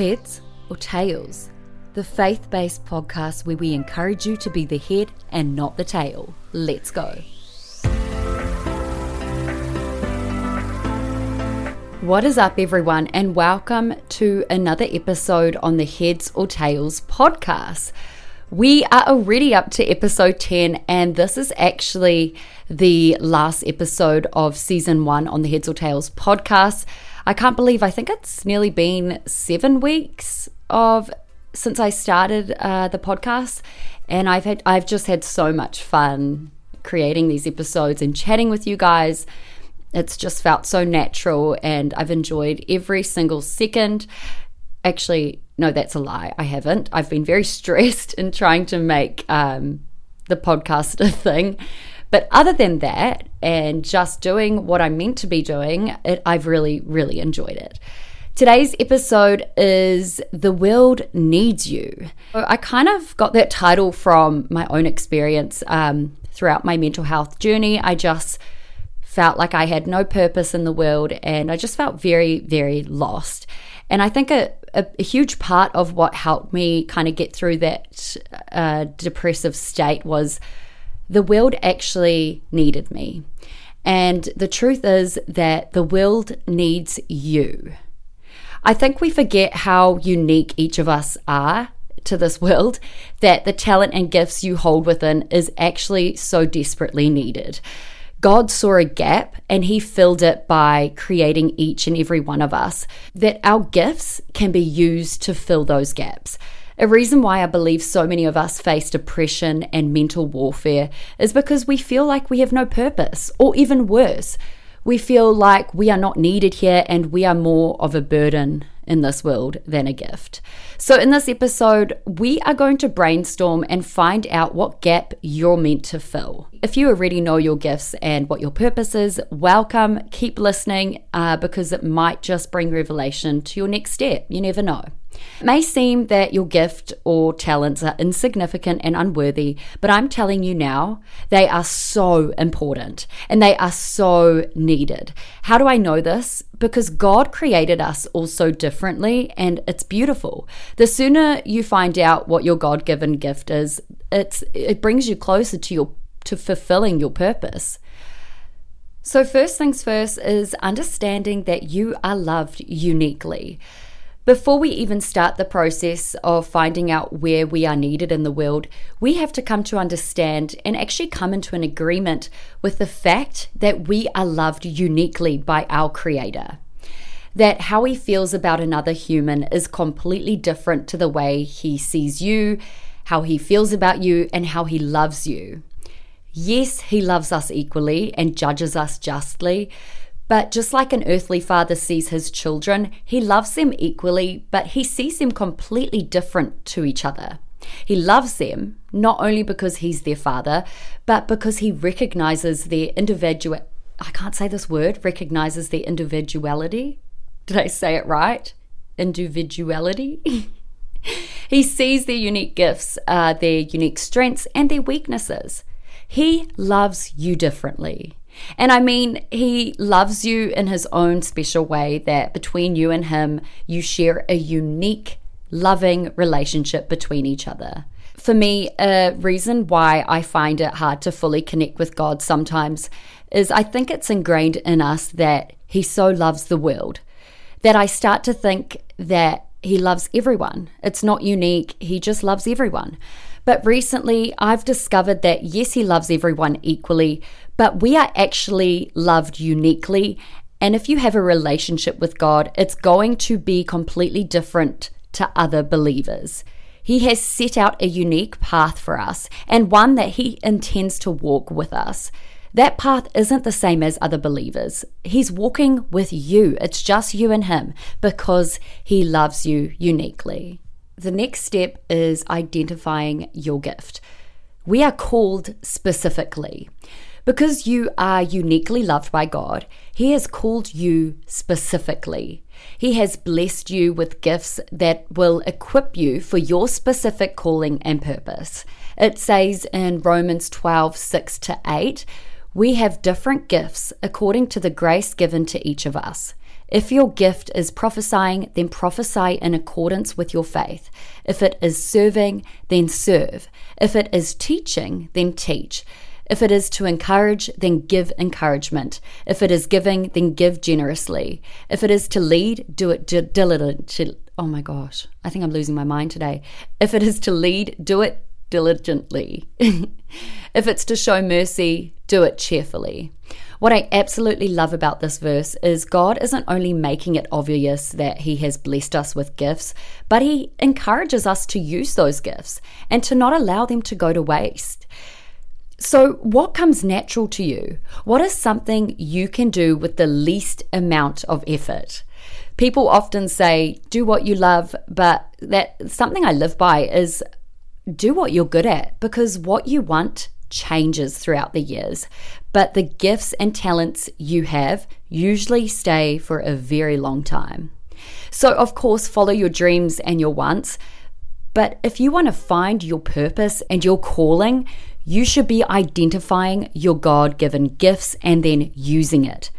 Heads or Tails, the faith based podcast where we encourage you to be the head and not the tail. Let's go. What is up, everyone, and welcome to another episode on the Heads or Tails podcast. We are already up to episode 10, and this is actually the last episode of season one on the Heads or Tails podcast. I can't believe I think it's nearly been seven weeks of since I started uh, the podcast, and I've had I've just had so much fun creating these episodes and chatting with you guys. It's just felt so natural, and I've enjoyed every single second. Actually, no, that's a lie. I haven't. I've been very stressed in trying to make um, the podcast a thing. But other than that, and just doing what I'm meant to be doing, it, I've really, really enjoyed it. Today's episode is The World Needs You. I kind of got that title from my own experience um, throughout my mental health journey. I just felt like I had no purpose in the world and I just felt very, very lost. And I think a, a, a huge part of what helped me kind of get through that uh, depressive state was the world actually needed me. And the truth is that the world needs you. I think we forget how unique each of us are to this world, that the talent and gifts you hold within is actually so desperately needed. God saw a gap and he filled it by creating each and every one of us, that our gifts can be used to fill those gaps. A reason why I believe so many of us face depression and mental warfare is because we feel like we have no purpose, or even worse, we feel like we are not needed here and we are more of a burden in this world than a gift. So, in this episode, we are going to brainstorm and find out what gap you're meant to fill. If you already know your gifts and what your purpose is, welcome. Keep listening uh, because it might just bring revelation to your next step. You never know. It may seem that your gift or talents are insignificant and unworthy, but I'm telling you now, they are so important and they are so needed. How do I know this? Because God created us all so differently and it's beautiful. The sooner you find out what your God given gift is, it's, it brings you closer to your to fulfilling your purpose. So, first things first is understanding that you are loved uniquely. Before we even start the process of finding out where we are needed in the world, we have to come to understand and actually come into an agreement with the fact that we are loved uniquely by our Creator. That how He feels about another human is completely different to the way He sees you, how He feels about you, and how He loves you. Yes, He loves us equally and judges us justly. But just like an earthly father sees his children, he loves them equally, but he sees them completely different to each other. He loves them not only because he's their father, but because he recognizes their individual I can't say this word, recognizes their individuality. Did I say it right? Individuality. he sees their unique gifts, uh, their unique strengths, and their weaknesses. He loves you differently. And I mean, he loves you in his own special way that between you and him, you share a unique, loving relationship between each other. For me, a reason why I find it hard to fully connect with God sometimes is I think it's ingrained in us that he so loves the world that I start to think that he loves everyone. It's not unique, he just loves everyone. But recently, I've discovered that yes, he loves everyone equally, but we are actually loved uniquely. And if you have a relationship with God, it's going to be completely different to other believers. He has set out a unique path for us and one that He intends to walk with us. That path isn't the same as other believers. He's walking with you. It's just you and Him because He loves you uniquely. The next step is identifying your gift. We are called specifically. Because you are uniquely loved by God, He has called you specifically. He has blessed you with gifts that will equip you for your specific calling and purpose. It says in Romans 12 6 to 8, we have different gifts according to the grace given to each of us. If your gift is prophesying, then prophesy in accordance with your faith. If it is serving, then serve. If it is teaching, then teach. If it is to encourage, then give encouragement. If it is giving, then give generously. If it is to lead, do it diligently. Oh my gosh, I think I'm losing my mind today. If it is to lead, do it diligently. if it's to show mercy, do it cheerfully. What I absolutely love about this verse is God isn't only making it obvious that He has blessed us with gifts, but He encourages us to use those gifts and to not allow them to go to waste. So, what comes natural to you? What is something you can do with the least amount of effort? People often say, do what you love, but that something I live by is do what you're good at because what you want changes throughout the years. But the gifts and talents you have usually stay for a very long time. So, of course, follow your dreams and your wants. But if you want to find your purpose and your calling, you should be identifying your God given gifts and then using it.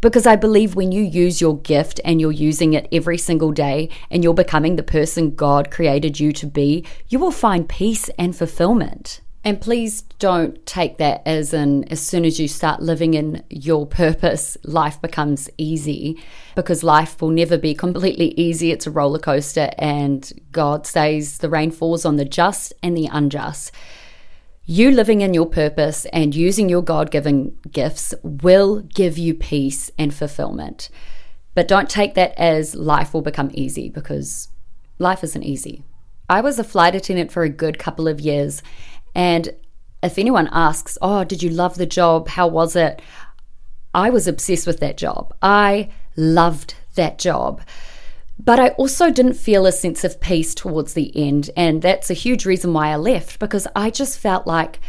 Because I believe when you use your gift and you're using it every single day and you're becoming the person God created you to be, you will find peace and fulfillment. And please don't take that as an as soon as you start living in your purpose, life becomes easy because life will never be completely easy. It's a roller coaster, and God says the rain falls on the just and the unjust. You living in your purpose and using your God given gifts will give you peace and fulfillment. But don't take that as life will become easy because life isn't easy. I was a flight attendant for a good couple of years. And if anyone asks, Oh, did you love the job? How was it? I was obsessed with that job. I loved that job. But I also didn't feel a sense of peace towards the end. And that's a huge reason why I left because I just felt like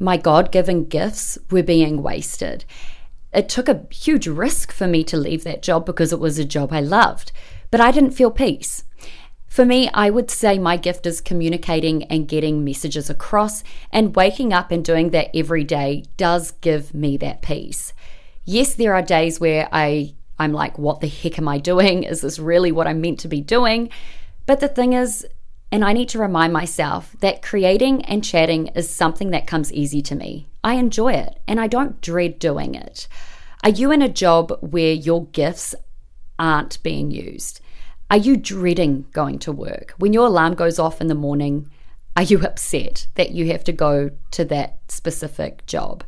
my God given gifts were being wasted. It took a huge risk for me to leave that job because it was a job I loved, but I didn't feel peace. For me, I would say my gift is communicating and getting messages across, and waking up and doing that every day does give me that peace. Yes, there are days where I I'm like, what the heck am I doing? Is this really what I'm meant to be doing? But the thing is, and I need to remind myself that creating and chatting is something that comes easy to me. I enjoy it and I don't dread doing it. Are you in a job where your gifts aren't being used? Are you dreading going to work? When your alarm goes off in the morning, are you upset that you have to go to that specific job?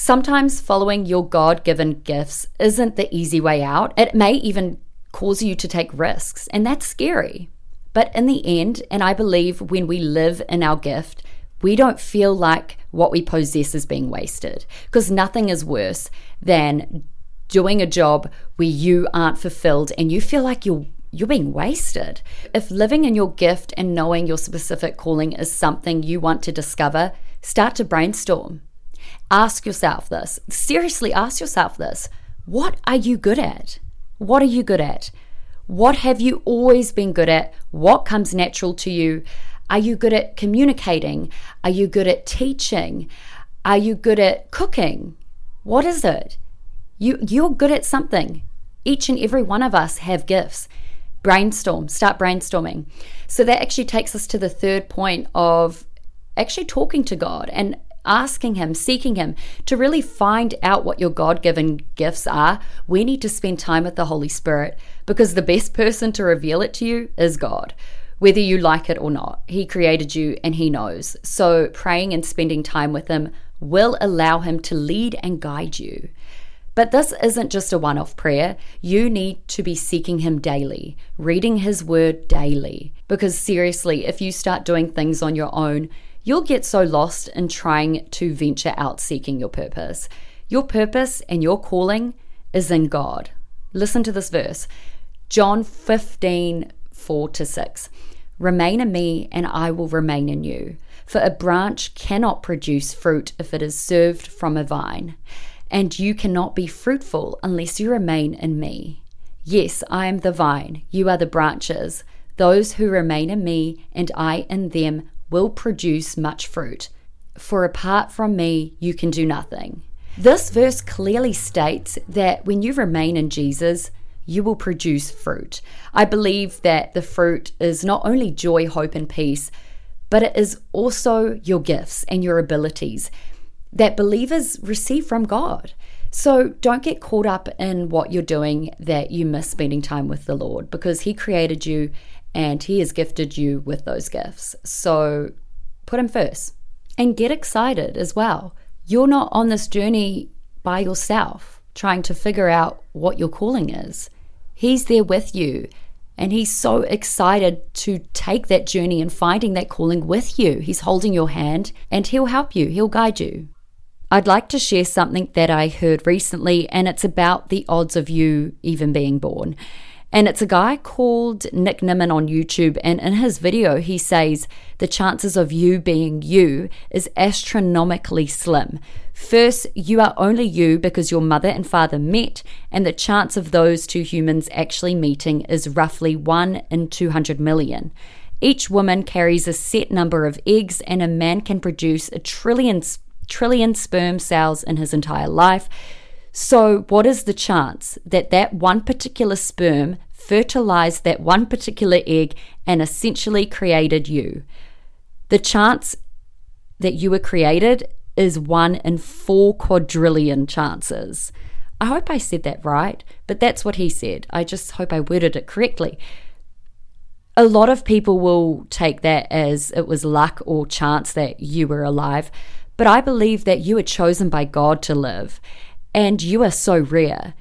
Sometimes following your God given gifts isn't the easy way out. It may even cause you to take risks, and that's scary. But in the end, and I believe when we live in our gift, we don't feel like what we possess is being wasted because nothing is worse than doing a job where you aren't fulfilled and you feel like you're you're being wasted. If living in your gift and knowing your specific calling is something you want to discover, start to brainstorm. Ask yourself this. Seriously, ask yourself this. What are you good at? What are you good at? What have you always been good at? What comes natural to you? Are you good at communicating? Are you good at teaching? Are you good at cooking? What is it? You you're good at something. Each and every one of us have gifts. Brainstorm, start brainstorming. So that actually takes us to the third point of actually talking to God and asking Him, seeking Him to really find out what your God given gifts are, we need to spend time with the Holy Spirit because the best person to reveal it to you is God. Whether you like it or not, He created you and He knows. So, praying and spending time with Him will allow Him to lead and guide you. But this isn't just a one off prayer. You need to be seeking Him daily, reading His Word daily. Because seriously, if you start doing things on your own, you'll get so lost in trying to venture out seeking your purpose. Your purpose and your calling is in God. Listen to this verse John 15, 4 to 6. Remain in me, and I will remain in you. For a branch cannot produce fruit if it is served from a vine, and you cannot be fruitful unless you remain in me. Yes, I am the vine, you are the branches. Those who remain in me and I in them will produce much fruit. For apart from me, you can do nothing. This verse clearly states that when you remain in Jesus, you will produce fruit. I believe that the fruit is not only joy, hope, and peace, but it is also your gifts and your abilities that believers receive from God. So don't get caught up in what you're doing that you miss spending time with the Lord because He created you and He has gifted you with those gifts. So put Him first and get excited as well. You're not on this journey by yourself trying to figure out what your calling is. He's there with you and he's so excited to take that journey and finding that calling with you. He's holding your hand and he'll help you, he'll guide you. I'd like to share something that I heard recently, and it's about the odds of you even being born. And it's a guy called Nick Niman on YouTube. And in his video, he says the chances of you being you is astronomically slim. First, you are only you because your mother and father met, and the chance of those two humans actually meeting is roughly 1 in 200 million. Each woman carries a set number of eggs, and a man can produce a trillion trillion sperm cells in his entire life. So, what is the chance that that one particular sperm fertilized that one particular egg and essentially created you? The chance that you were created is one in four quadrillion chances. I hope I said that right, but that's what he said. I just hope I worded it correctly. A lot of people will take that as it was luck or chance that you were alive, but I believe that you were chosen by God to live, and you are so rare.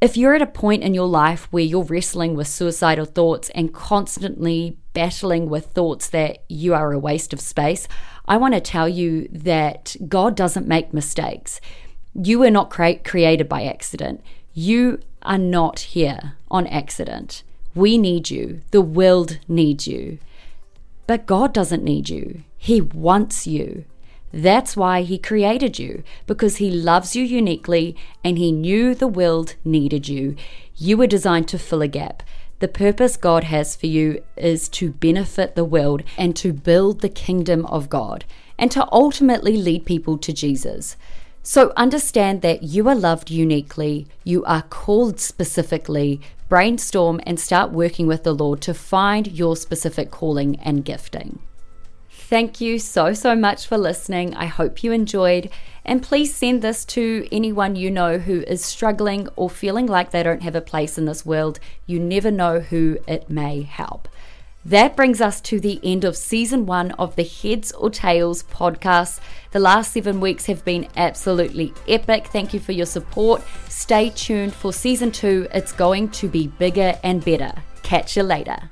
If you're at a point in your life where you're wrestling with suicidal thoughts and constantly battling with thoughts that you are a waste of space, I want to tell you that God doesn't make mistakes. You were not cre- created by accident. You are not here on accident. We need you. The world needs you. But God doesn't need you. He wants you. That's why He created you, because He loves you uniquely and He knew the world needed you. You were designed to fill a gap. The purpose God has for you is to benefit the world and to build the kingdom of God and to ultimately lead people to Jesus. So understand that you are loved uniquely, you are called specifically. Brainstorm and start working with the Lord to find your specific calling and gifting. Thank you so, so much for listening. I hope you enjoyed. And please send this to anyone you know who is struggling or feeling like they don't have a place in this world. You never know who it may help. That brings us to the end of season one of the Heads or Tails podcast. The last seven weeks have been absolutely epic. Thank you for your support. Stay tuned for season two, it's going to be bigger and better. Catch you later.